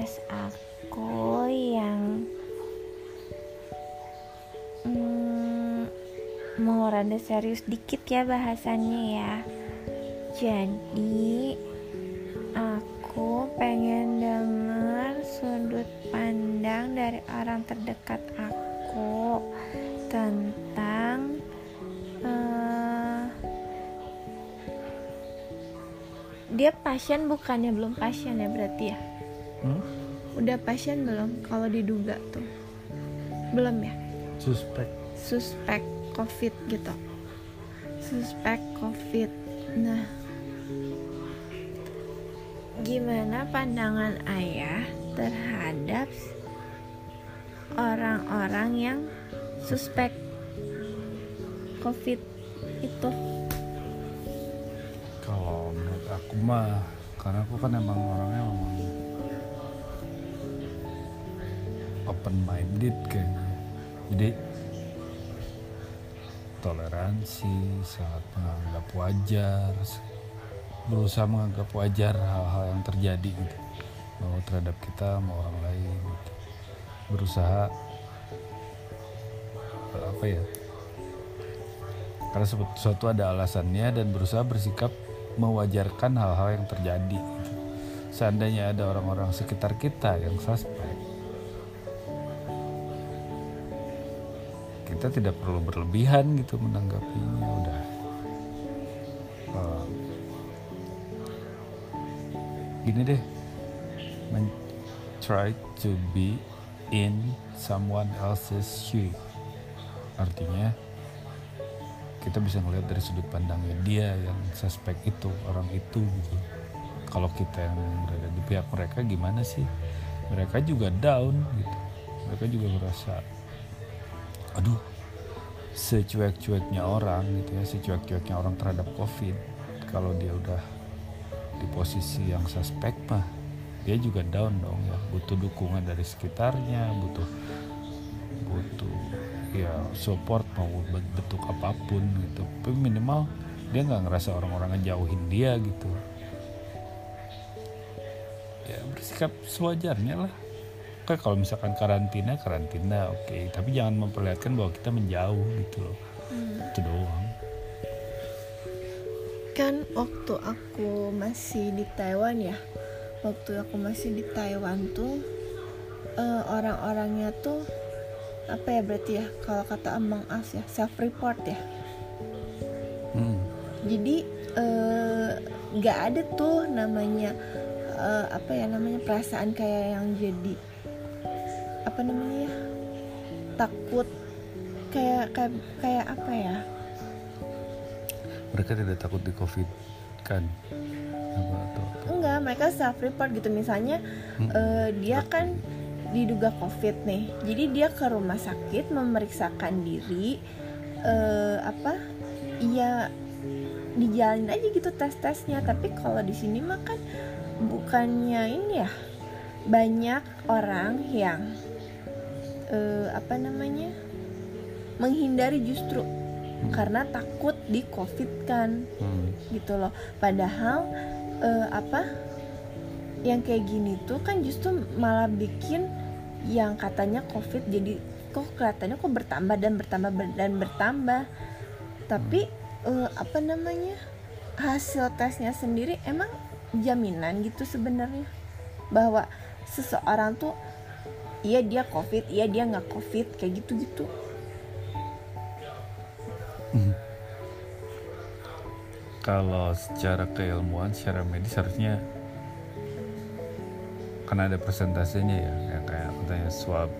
podcast aku yang hmm, mau rada serius dikit ya bahasannya ya. Jadi aku pengen denger sudut pandang dari orang terdekat aku tentang uh, dia pasien bukannya belum pasien ya berarti ya Hmm? udah pasien belum? Kalau diduga tuh. Belum ya? Suspek. suspek covid gitu. Suspek covid. Nah gimana pandangan ayah terhadap orang-orang yang suspek covid itu? Kalau menurut aku mah, karena aku kan emang orangnya emang open minded kayaknya. Jadi toleransi, sangat menganggap wajar, berusaha menganggap wajar hal-hal yang terjadi gitu, bahwa terhadap kita sama orang lain. Gitu. Berusaha eh, apa ya? Karena sesuatu ada alasannya dan berusaha bersikap mewajarkan hal-hal yang terjadi. gitu. Seandainya ada orang-orang sekitar kita yang suspek, kita tidak perlu berlebihan gitu menanggapinya. Udah, eh, gini deh, men- try to be in someone else's shoe. Artinya kita bisa ngelihat dari sudut pandangnya dia yang suspek itu orang itu gitu kalau kita yang berada di pihak mereka gimana sih mereka juga down gitu mereka juga merasa aduh secuek-cueknya orang gitu ya secuek-cueknya orang terhadap covid. Kalau dia udah di posisi yang suspek mah dia juga down dong ya. Butuh dukungan dari sekitarnya butuh butuh ya support mau bentuk apa pun gitu. Tapi minimal dia nggak ngerasa orang-orang ngejauhin dia gitu. Ya bersikap sewajarnya lah kan kalau misalkan karantina karantina oke. Tapi jangan memperlihatkan bahwa kita menjauh gitu loh. Itu doang. Kan waktu aku masih di Taiwan ya waktu aku masih di Taiwan tuh eh, orang-orangnya tuh apa ya berarti ya kalau kata Among Us ya self report ya. Hmm. jadi eh, nggak ada tuh namanya eh, apa ya namanya perasaan kayak yang jadi apa namanya ya takut kayak kayak kayak apa ya? Mereka tidak takut di covid kan? Apa atau apa? Enggak mereka self report gitu. Misalnya Hmm. eh, dia kan diduga covid nih. Jadi dia ke rumah sakit memeriksakan diri eh, apa iya dijalanin aja gitu tes tesnya tapi kalau di sini mah kan bukannya ini ya banyak orang yang eh, apa namanya? Menghindari justru karena takut di covid kan Hmm. gitu loh. Padahal eh, apa? Yang kayak gini tuh kan justru malah bikin yang katanya covid jadi kok kelihatannya kok bertambah dan bertambah ber- dan bertambah. Tapi eh, apa namanya? Hasil tesnya sendiri emang jaminan gitu sebenarnya. Bahwa seseorang tuh iya dia covid iya dia nggak covid kayak gitu gitu Hmm. Kalau secara keilmuan, secara medis harusnya kan ada persentasenya ya, kayak kayak katanya swab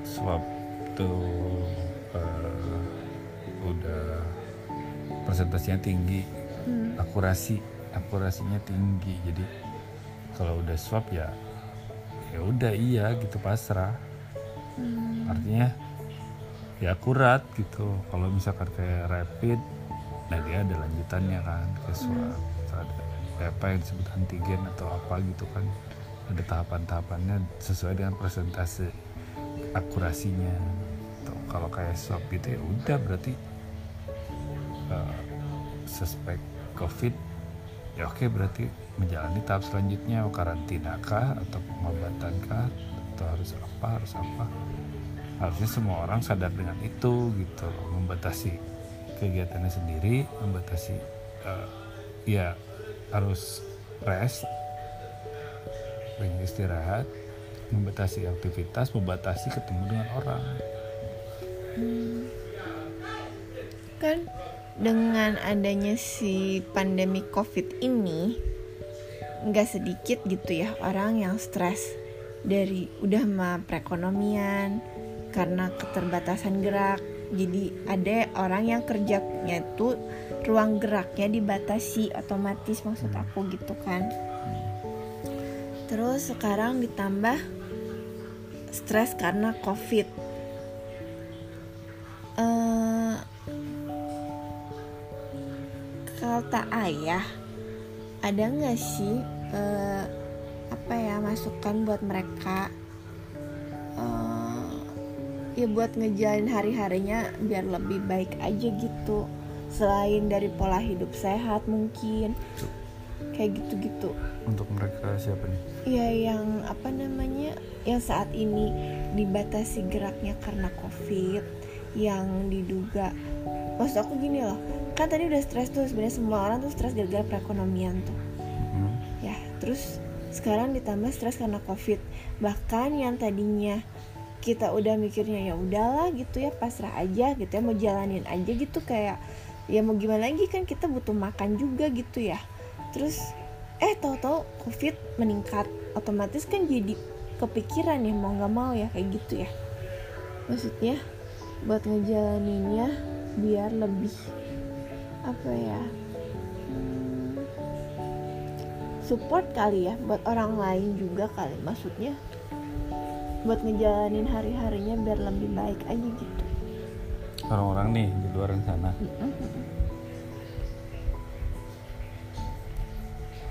swab tuh eh, udah persentasenya tinggi, Hmm. akurasi akurasinya tinggi. Jadi kalau udah swab ya ya udah iya gitu pasrah. Hmm. Artinya ya akurat gitu kalau misalkan kayak rapid nah dia ada lanjutannya kan ke swab ada kayak apa yang disebut antigen atau apa gitu kan ada tahapan-tahapannya sesuai dengan persentase akurasinya Tuh, kalau kayak swab gitu ya udah berarti eh, suspek covid ya oke berarti menjalani tahap selanjutnya karantina kah atau pengobatan kah atau harus apa harus apa harusnya semua orang sadar dengan itu gitu membatasi kegiatannya sendiri membatasi uh, ya harus rest banyak istirahat membatasi aktivitas membatasi ketemu dengan orang hmm. kan dengan adanya si pandemi covid ini nggak sedikit gitu ya orang yang stres dari udah mah perekonomian karena keterbatasan gerak. Jadi ada orang yang kerjanya itu ruang geraknya dibatasi otomatis maksud aku gitu kan. Terus sekarang ditambah stres karena covid kata ayah ada nggak sih uh, apa ya masukan buat mereka? Uh, ya buat ngejalin hari-harinya biar lebih baik aja gitu. Selain dari pola hidup sehat mungkin. Kayak gitu-gitu. Untuk mereka siapa nih? Ya yang apa namanya yang saat ini dibatasi geraknya karena covid yang diduga. Maksud aku gini loh kan tadi udah stres tuh sebenarnya semua orang tuh stres gara-gara perekonomian tuh. Hmm. ya terus sekarang ditambah stres karena covid. Bahkan yang tadinya kita udah mikirnya ya udahlah gitu ya pasrah aja gitu ya mau jalanin aja gitu kayak ya mau gimana lagi kan kita butuh makan juga gitu ya. Terus eh tahu-tahu covid meningkat otomatis kan jadi kepikiran ya mau nggak mau ya kayak gitu ya. Maksudnya buat ngejalaninnya biar lebih apa ya hmm, support kali ya buat orang lain juga kali. Maksudnya buat ngejalanin hari-harinya biar lebih baik aja gitu. Orang-orang nih di luar sana.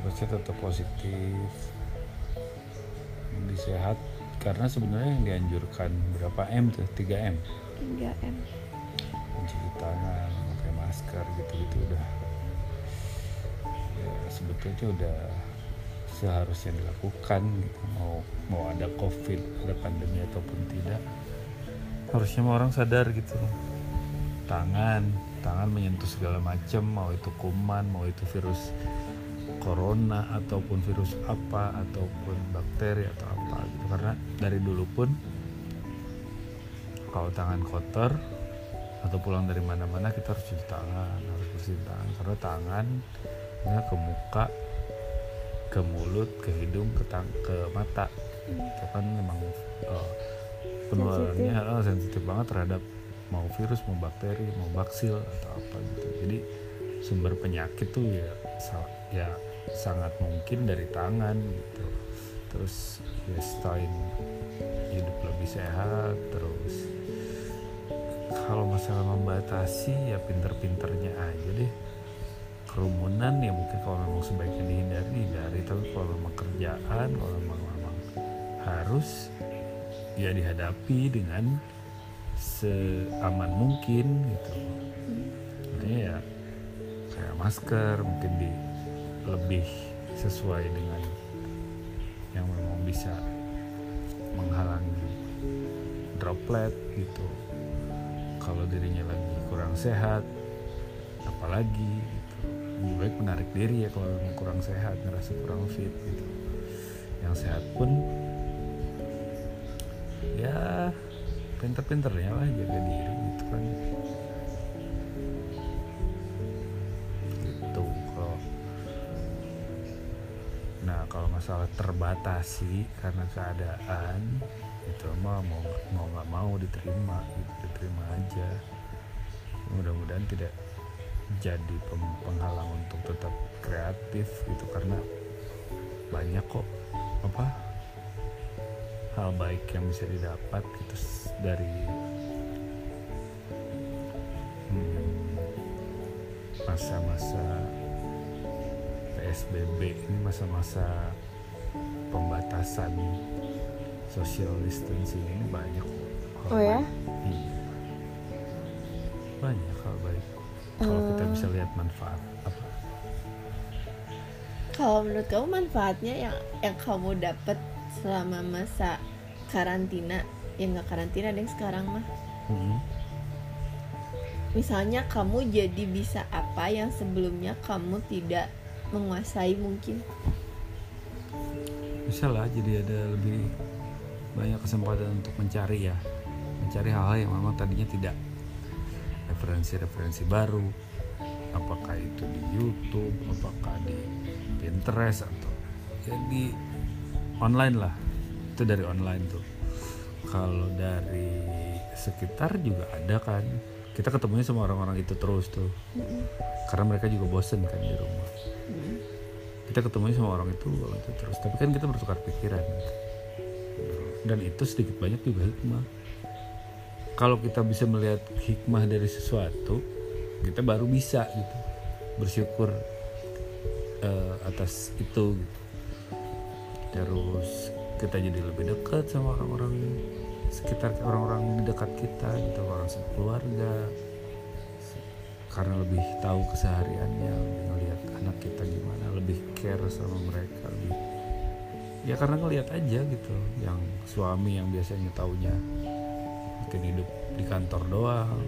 Harusnya tetap positif lebih sehat. Karena sebenarnya yang dianjurkan berapa M tuh? 3 M 3 M. Mencuci tangan masker gitu-gitu udah. Ya sebetulnya udah seharusnya dilakukan gitu. Mau mau ada covid ada pandemi ataupun tidak harusnya orang sadar gitu. Tangan tangan menyentuh segala macam mau itu kuman mau itu virus corona ataupun virus apa ataupun bakteri atau apa gitu. Karena dari dulu pun kalau tangan kotor atau pulang dari mana-mana kita harus cuci tangan harus bersihin tangan. Karena tangan ya, ke muka ke mulut ke hidung ke tang ke mata. Itu kan memang uh, penularannya sensitif. Uh, sensitif banget terhadap mau virus mau bakteri mau baksil atau apa gitu. Jadi sumber penyakit tuh ya ya sangat mungkin dari tangan gitu terus ya selain hidup lebih sehat terus kalau masalah membatasi ya pinter-pinternya aja deh. Kerumunan ya mungkin kalau memang sebaiknya dihindari dihindari. Tapi kalau memang kerjaan kalau memang, memang harus ya dihadapi dengan seaman mungkin gitu. Artinya ya kayak masker mungkin di lebih sesuai dengan bisa menghalangi droplet gitu. Kalau dirinya lagi kurang sehat apalagi gitu. Lebih baik menarik diri ya kalau memang kurang sehat ngerasa kurang fit gitu. Yang sehat pun ya pinter-pinternya lah jaga diri gitu kan masalah terbatasi karena keadaan itu mah mau mau nggak mau diterima gitu diterima aja. Mudah-mudahan tidak jadi penghalang untuk tetap kreatif gitu karena banyak kok apa hal baik yang bisa didapat gitu dari hmm, masa-masa hmm, PSBB ini masa-masa pembatasan social distancing ini banyak oh ya? hmm. banyak hal baik. Kalau uh. kita bisa lihat manfaat apa? Kalau menurut kamu manfaatnya yang yang kamu dapat selama masa karantina? Yang nggak karantina deh sekarang mah? Hmm. misalnya kamu jadi bisa apa yang sebelumnya kamu tidak menguasai mungkin bisa lah jadi ada lebih banyak kesempatan untuk mencari ya. Mencari hal-hal yang memang tadinya tidak referensi-referensi baru. Apakah itu di YouTube apakah di Pinterest atau ya di online lah. Itu dari online tuh. Kalau dari sekitar juga ada kan. Kita ketemunya sama orang-orang itu terus tuh. Karena mereka juga bosen kan di rumah kita ketemunya sama orang itu terus. Tapi kan kita bertukar pikiran. Dan itu sedikit banyak juga hikmah. Kalau kita bisa melihat hikmah dari sesuatu kita baru bisa gitu. Bersyukur eh, atas itu gitu. terus kita jadi lebih dekat sama orang-orang sekitar orang-orang di dekat kita gitu orang sekeluarga. Karena lebih tahu kesehariannya ngelihat anak kita gimana lebih care sama mereka lebih. Ya karena ngelihat aja gitu yang suami yang biasanya taunya mungkin hidup di kantor doang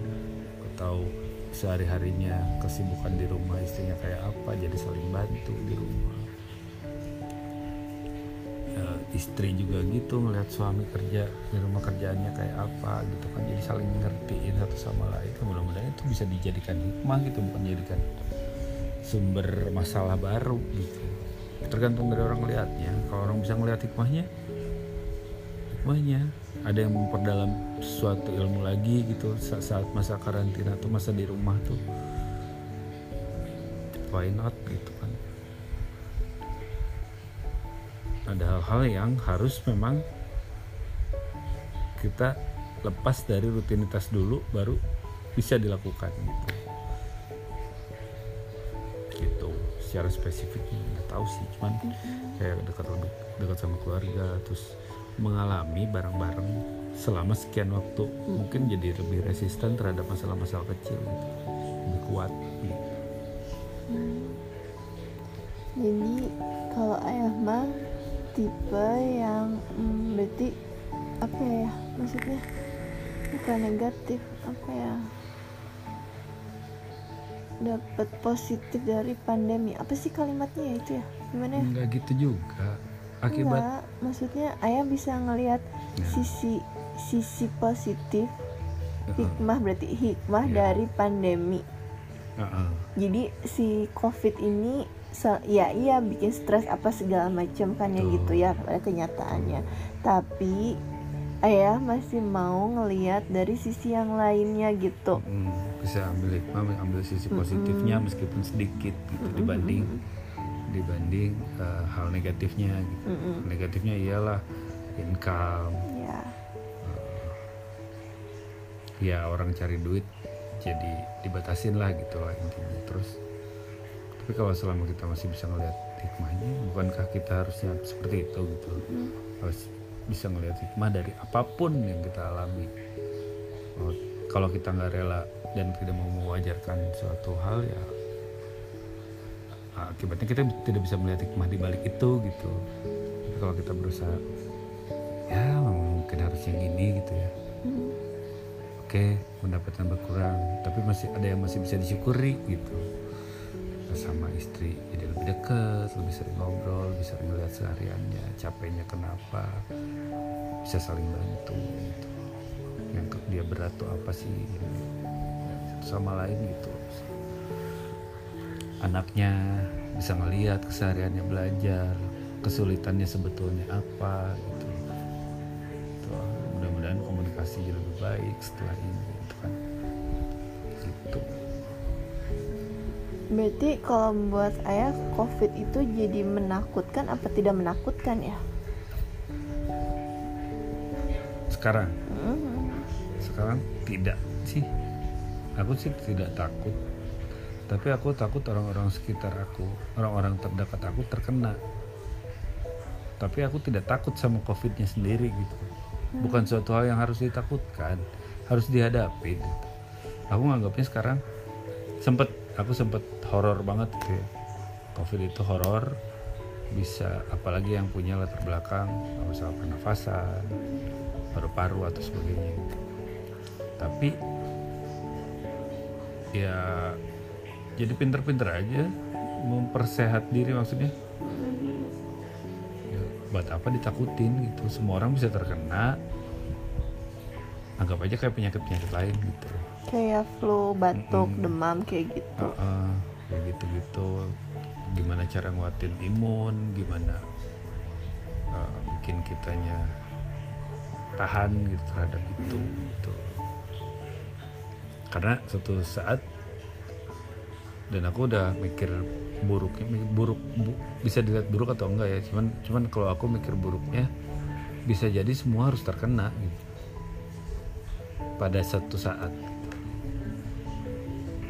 atau sehari harinya kesibukan di rumah istrinya kayak apa jadi saling bantu di rumah. Ya, istri juga gitu ngelihat suami kerja di rumah kerjaannya kayak apa gitu kan jadi saling ngertiin satu sama lain. Mudah-mudahan itu bisa dijadikan hikmah gitu bukan dijadikan sumber masalah baru gitu. Tergantung dari orang melihatnya kalau orang bisa melihat hikmahnya hikmahnya. Ada yang memperdalam suatu ilmu lagi gitu sa- saat masa karantina atau masa di rumah tuh. Why not gitu kan? Ada hal-hal yang harus memang kita lepas dari rutinitas dulu baru bisa dilakukan gitu gitu. Secara spesifik nggak tahu sih cuman kayak dekat lebih dekat sama keluarga terus mengalami bareng-bareng selama sekian waktu. Mungkin jadi lebih resisten terhadap masalah-masalah kecil gitu. Lebih kuat gitu. jadi kalau ayah mah tipe yang mm, berarti apa ya maksudnya? Bukan negatif apa ya dapat positif dari pandemi. Apa sih kalimatnya ya itu ya? Gimana ya? Nggak gitu juga. Akibat Enggak, maksudnya ayah bisa ngelihat Ya. sisi sisi positif hikmah berarti hikmah Ya. dari pandemi. Heeh. jadi si covid ini ya iya bikin stres apa segala macam kan ya gitu ya pada kenyataannya. Tapi ayah masih mau ngelihat dari sisi yang lainnya gitu. Mm, bisa ambil hikmah ambil sisi positifnya meskipun sedikit gitu dibanding dibanding eh, hal negatifnya gitu. Mm-mm. negatifnya iyalah income. Ya ya orang cari duit jadi dibatasin lah gitu lah intinya. Terus tapi kalau selama kita masih bisa ngelihat hikmahnya bukankah kita harusnya seperti itu gitu? Harus bisa ngelihat hikmah dari apa pun yang kita alami. Oh, kalau kita nggak rela dan tidak mau mewajarkan suatu hal ya akibatnya kita tidak bisa melihat hikmah di balik itu gitu. Tapi kalau kita berusaha ya mungkin harus yang ini gitu ya. Mm. oke pendapatan berkurang tapi masih ada yang masih bisa disyukuri gitu. Sama istri jadi lebih dekat lebih sering ngobrol bisa melihat sehariannya capeknya kenapa bisa saling bantu gitu. Yang dia berat tuh apa sih satu sama lain gitu. Anaknya bisa ngelihat kesehariannya belajar kesulitannya sebetulnya apa gitu. Mudah-mudahan komunikasi lebih baik setelah ini gitu kan berarti kalau buat ayah covid itu jadi menakutkan apa tidak menakutkan ya? Sekarang? Mm. sekarang tidak sih. Aku sih tidak takut. Tapi aku takut orang-orang sekitar aku orang-orang terdekat aku terkena. Tapi aku tidak takut sama covidnya sendiri gitu. Bukan suatu hal yang harus ditakutkan harus dihadapi gitu. aku nganggapnya sekarang sempet aku sempet horor banget gitu ya. Covid itu horor bisa apalagi yang punya latar belakang masalah pernafasan paru-paru atau sebagainya. Tapi ya jadi pinter-pinter aja mempersehat diri maksudnya. Ya, buat apa ditakutin gitu. Semua orang bisa terkena anggap aja kayak penyakit-penyakit lain gitu. Kayak flu batuk Mm-mm. demam kayak gitu. Heeh, kayak gitu-gitu. Gimana cara nguatin imun gimana uh, bikin kitanya tahan gitu terhadap itu gitu. Karena suatu saat dan aku udah mikir buruknya mikir buruk bu- bisa dilihat buruk atau enggak ya. Cuman cuman kalau aku mikir buruknya bisa jadi semua harus terkena gitu pada satu saat.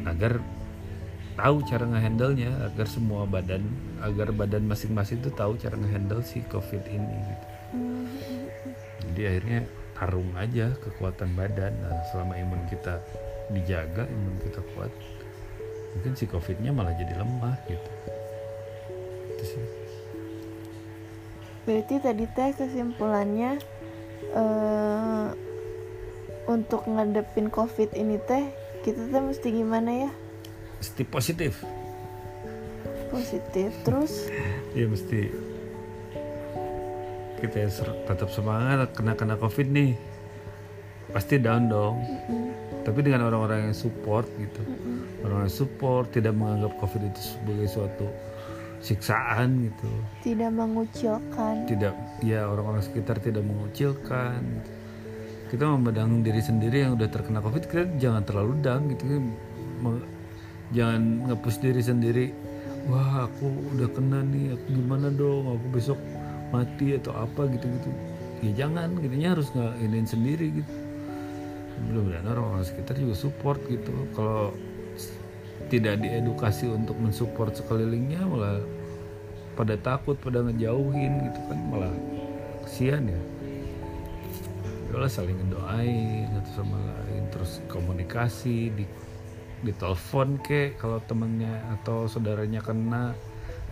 Agar tahu cara ngehandle nya agar semua badan agar badan masing-masing itu tahu cara ngehandle si covid ini gitu. jadi akhirnya tarung aja kekuatan badan. Nah, selama imun kita dijaga imun kita kuat mungkin si covidnya malah jadi lemah gitu. Itu sih. Berarti tadi teh kesimpulannya eh untuk ngadepin covid ini teh kita teh mesti gimana ya? Mesti positif. Positif terus? Ya mesti. Kita tetap semangat kena kena covid nih. Pasti down dong. Tapi dengan orang-orang yang support gitu. Orang yang support tidak menganggap covid itu sebagai suatu siksaan gitu. Tidak mengucilkan. Tidak ya orang-orang sekitar tidak mengucilkan. gitu. Kita memandang diri sendiri yang udah terkena covid kita jangan terlalu down gitu. Jangan ngepush diri sendiri wah aku udah kena nih aku gimana dong? Aku besok mati atau apa gitu gitu ya jangan gitunya harus nggak iniin sendiri gitu. Mudah-mudahan orang-orang sekitar juga support gitu. Kalau tidak diedukasi untuk mensupport sekelilingnya malah pada takut pada ngejauhin gitu kan malah kesian ya Yalah saling ngedoain satu sama lain terus komunikasi di di telepon ke kalau temennya atau saudaranya kena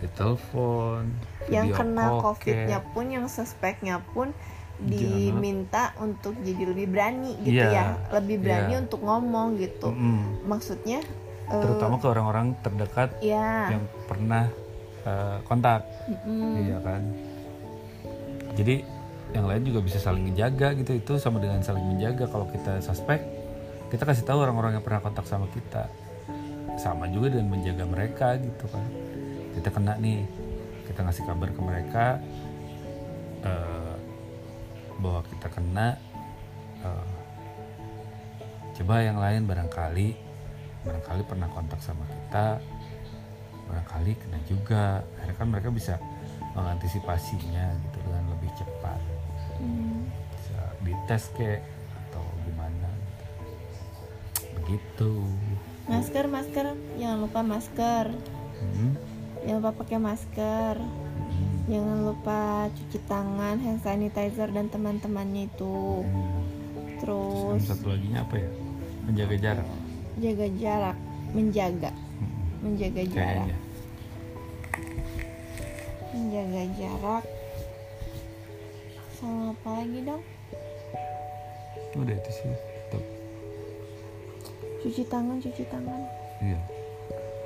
di telepon yang kena covidnya kek. pun yang suspeknya pun Jangan. diminta untuk jadi lebih berani gitu Iya, ya lebih berani iya. untuk ngomong gitu Mm-mm. maksudnya eh, terutama ke orang-orang terdekat ya yang pernah eh, kontak mm-mm. iya kan jadi yang lain juga bisa saling menjaga gitu. Itu sama dengan saling menjaga. Kalau kita suspek kita kasih tahu orang-orang yang pernah kontak sama kita. Sama juga dengan menjaga mereka gitu kan. Kita kena nih kita ngasih kabar ke mereka eh, bahwa kita kena eh, coba yang lain barangkali barangkali pernah kontak sama kita barangkali kena juga. Akhirnya kan mereka bisa mengantisipasinya gitu dites kek atau gimana? Gitu. begitu. Masker masker. Jangan lupa masker. Hmm, jangan lupa pakai masker. Hmm, jangan lupa cuci tangan hand sanitizer dan teman-temannya itu. Hmm. terus Terus satu lagi apa ya? Menjaga jarak. Jaga jarak. Menjaga. Hmm, menjaga jarak. Kayaknya. Menjaga jarak. Sama apa lagi dong udah itu sih Tuh. cuci tangan cuci tangan. Iya.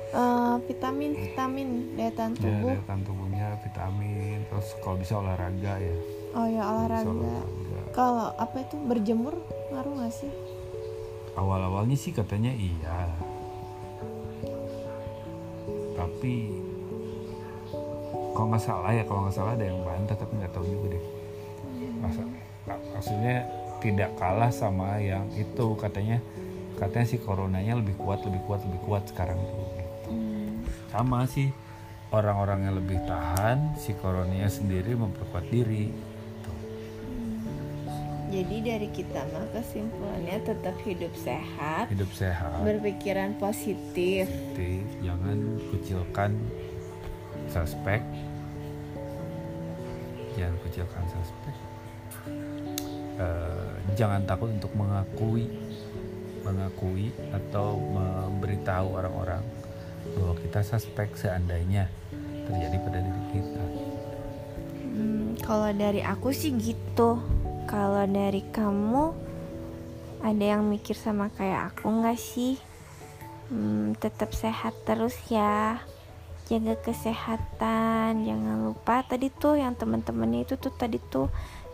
Eh, vitamin vitamin daya tahan ya tubuh. daya tahan tubuhnya vitamin. Terus kalau bisa olahraga ya. Oh ya olahraga. olahraga. kalau apa itu berjemur ngaruh nggak sih? Awal-awalnya sih katanya iya. Tapi kalau nggak salah ya kalau nggak salah ada yang bantah tapi nggak tahu juga deh. Masa, mak- maksudnya tidak kalah sama yang itu. Katanya katanya si coronanya lebih kuat lebih kuat lebih kuat sekarang tuh. Hmm, sama sih orang-orang yang lebih tahan si coronanya sendiri memperkuat diri. Tuh. jadi dari kita mah kesimpulannya tetap hidup sehat hidup sehat. berpikiran positif. Positif, jangan kucilkan suspek. Jangan kucilkan suspek Eh, jangan takut untuk mengakui mengakui atau memberitahu orang-orang bahwa kita suspek seandainya terjadi pada diri kita Kalau dari aku sih gitu. Kalau dari kamu ada yang mikir sama kayak aku nggak sih? Hmm, tetap sehat terus ya. Jaga kesehatan, jangan lupa tadi tuh yang teman-temannya itu tuh tadi tuh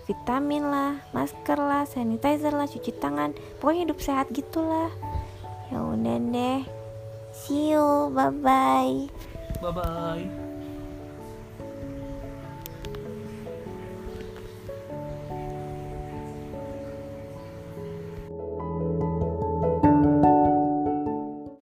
vitamin lah, masker lah, sanitizer lah, cuci tangan, pokoknya hidup sehat gitulah. Ya udah deh. See you, bye bye. Bye bye.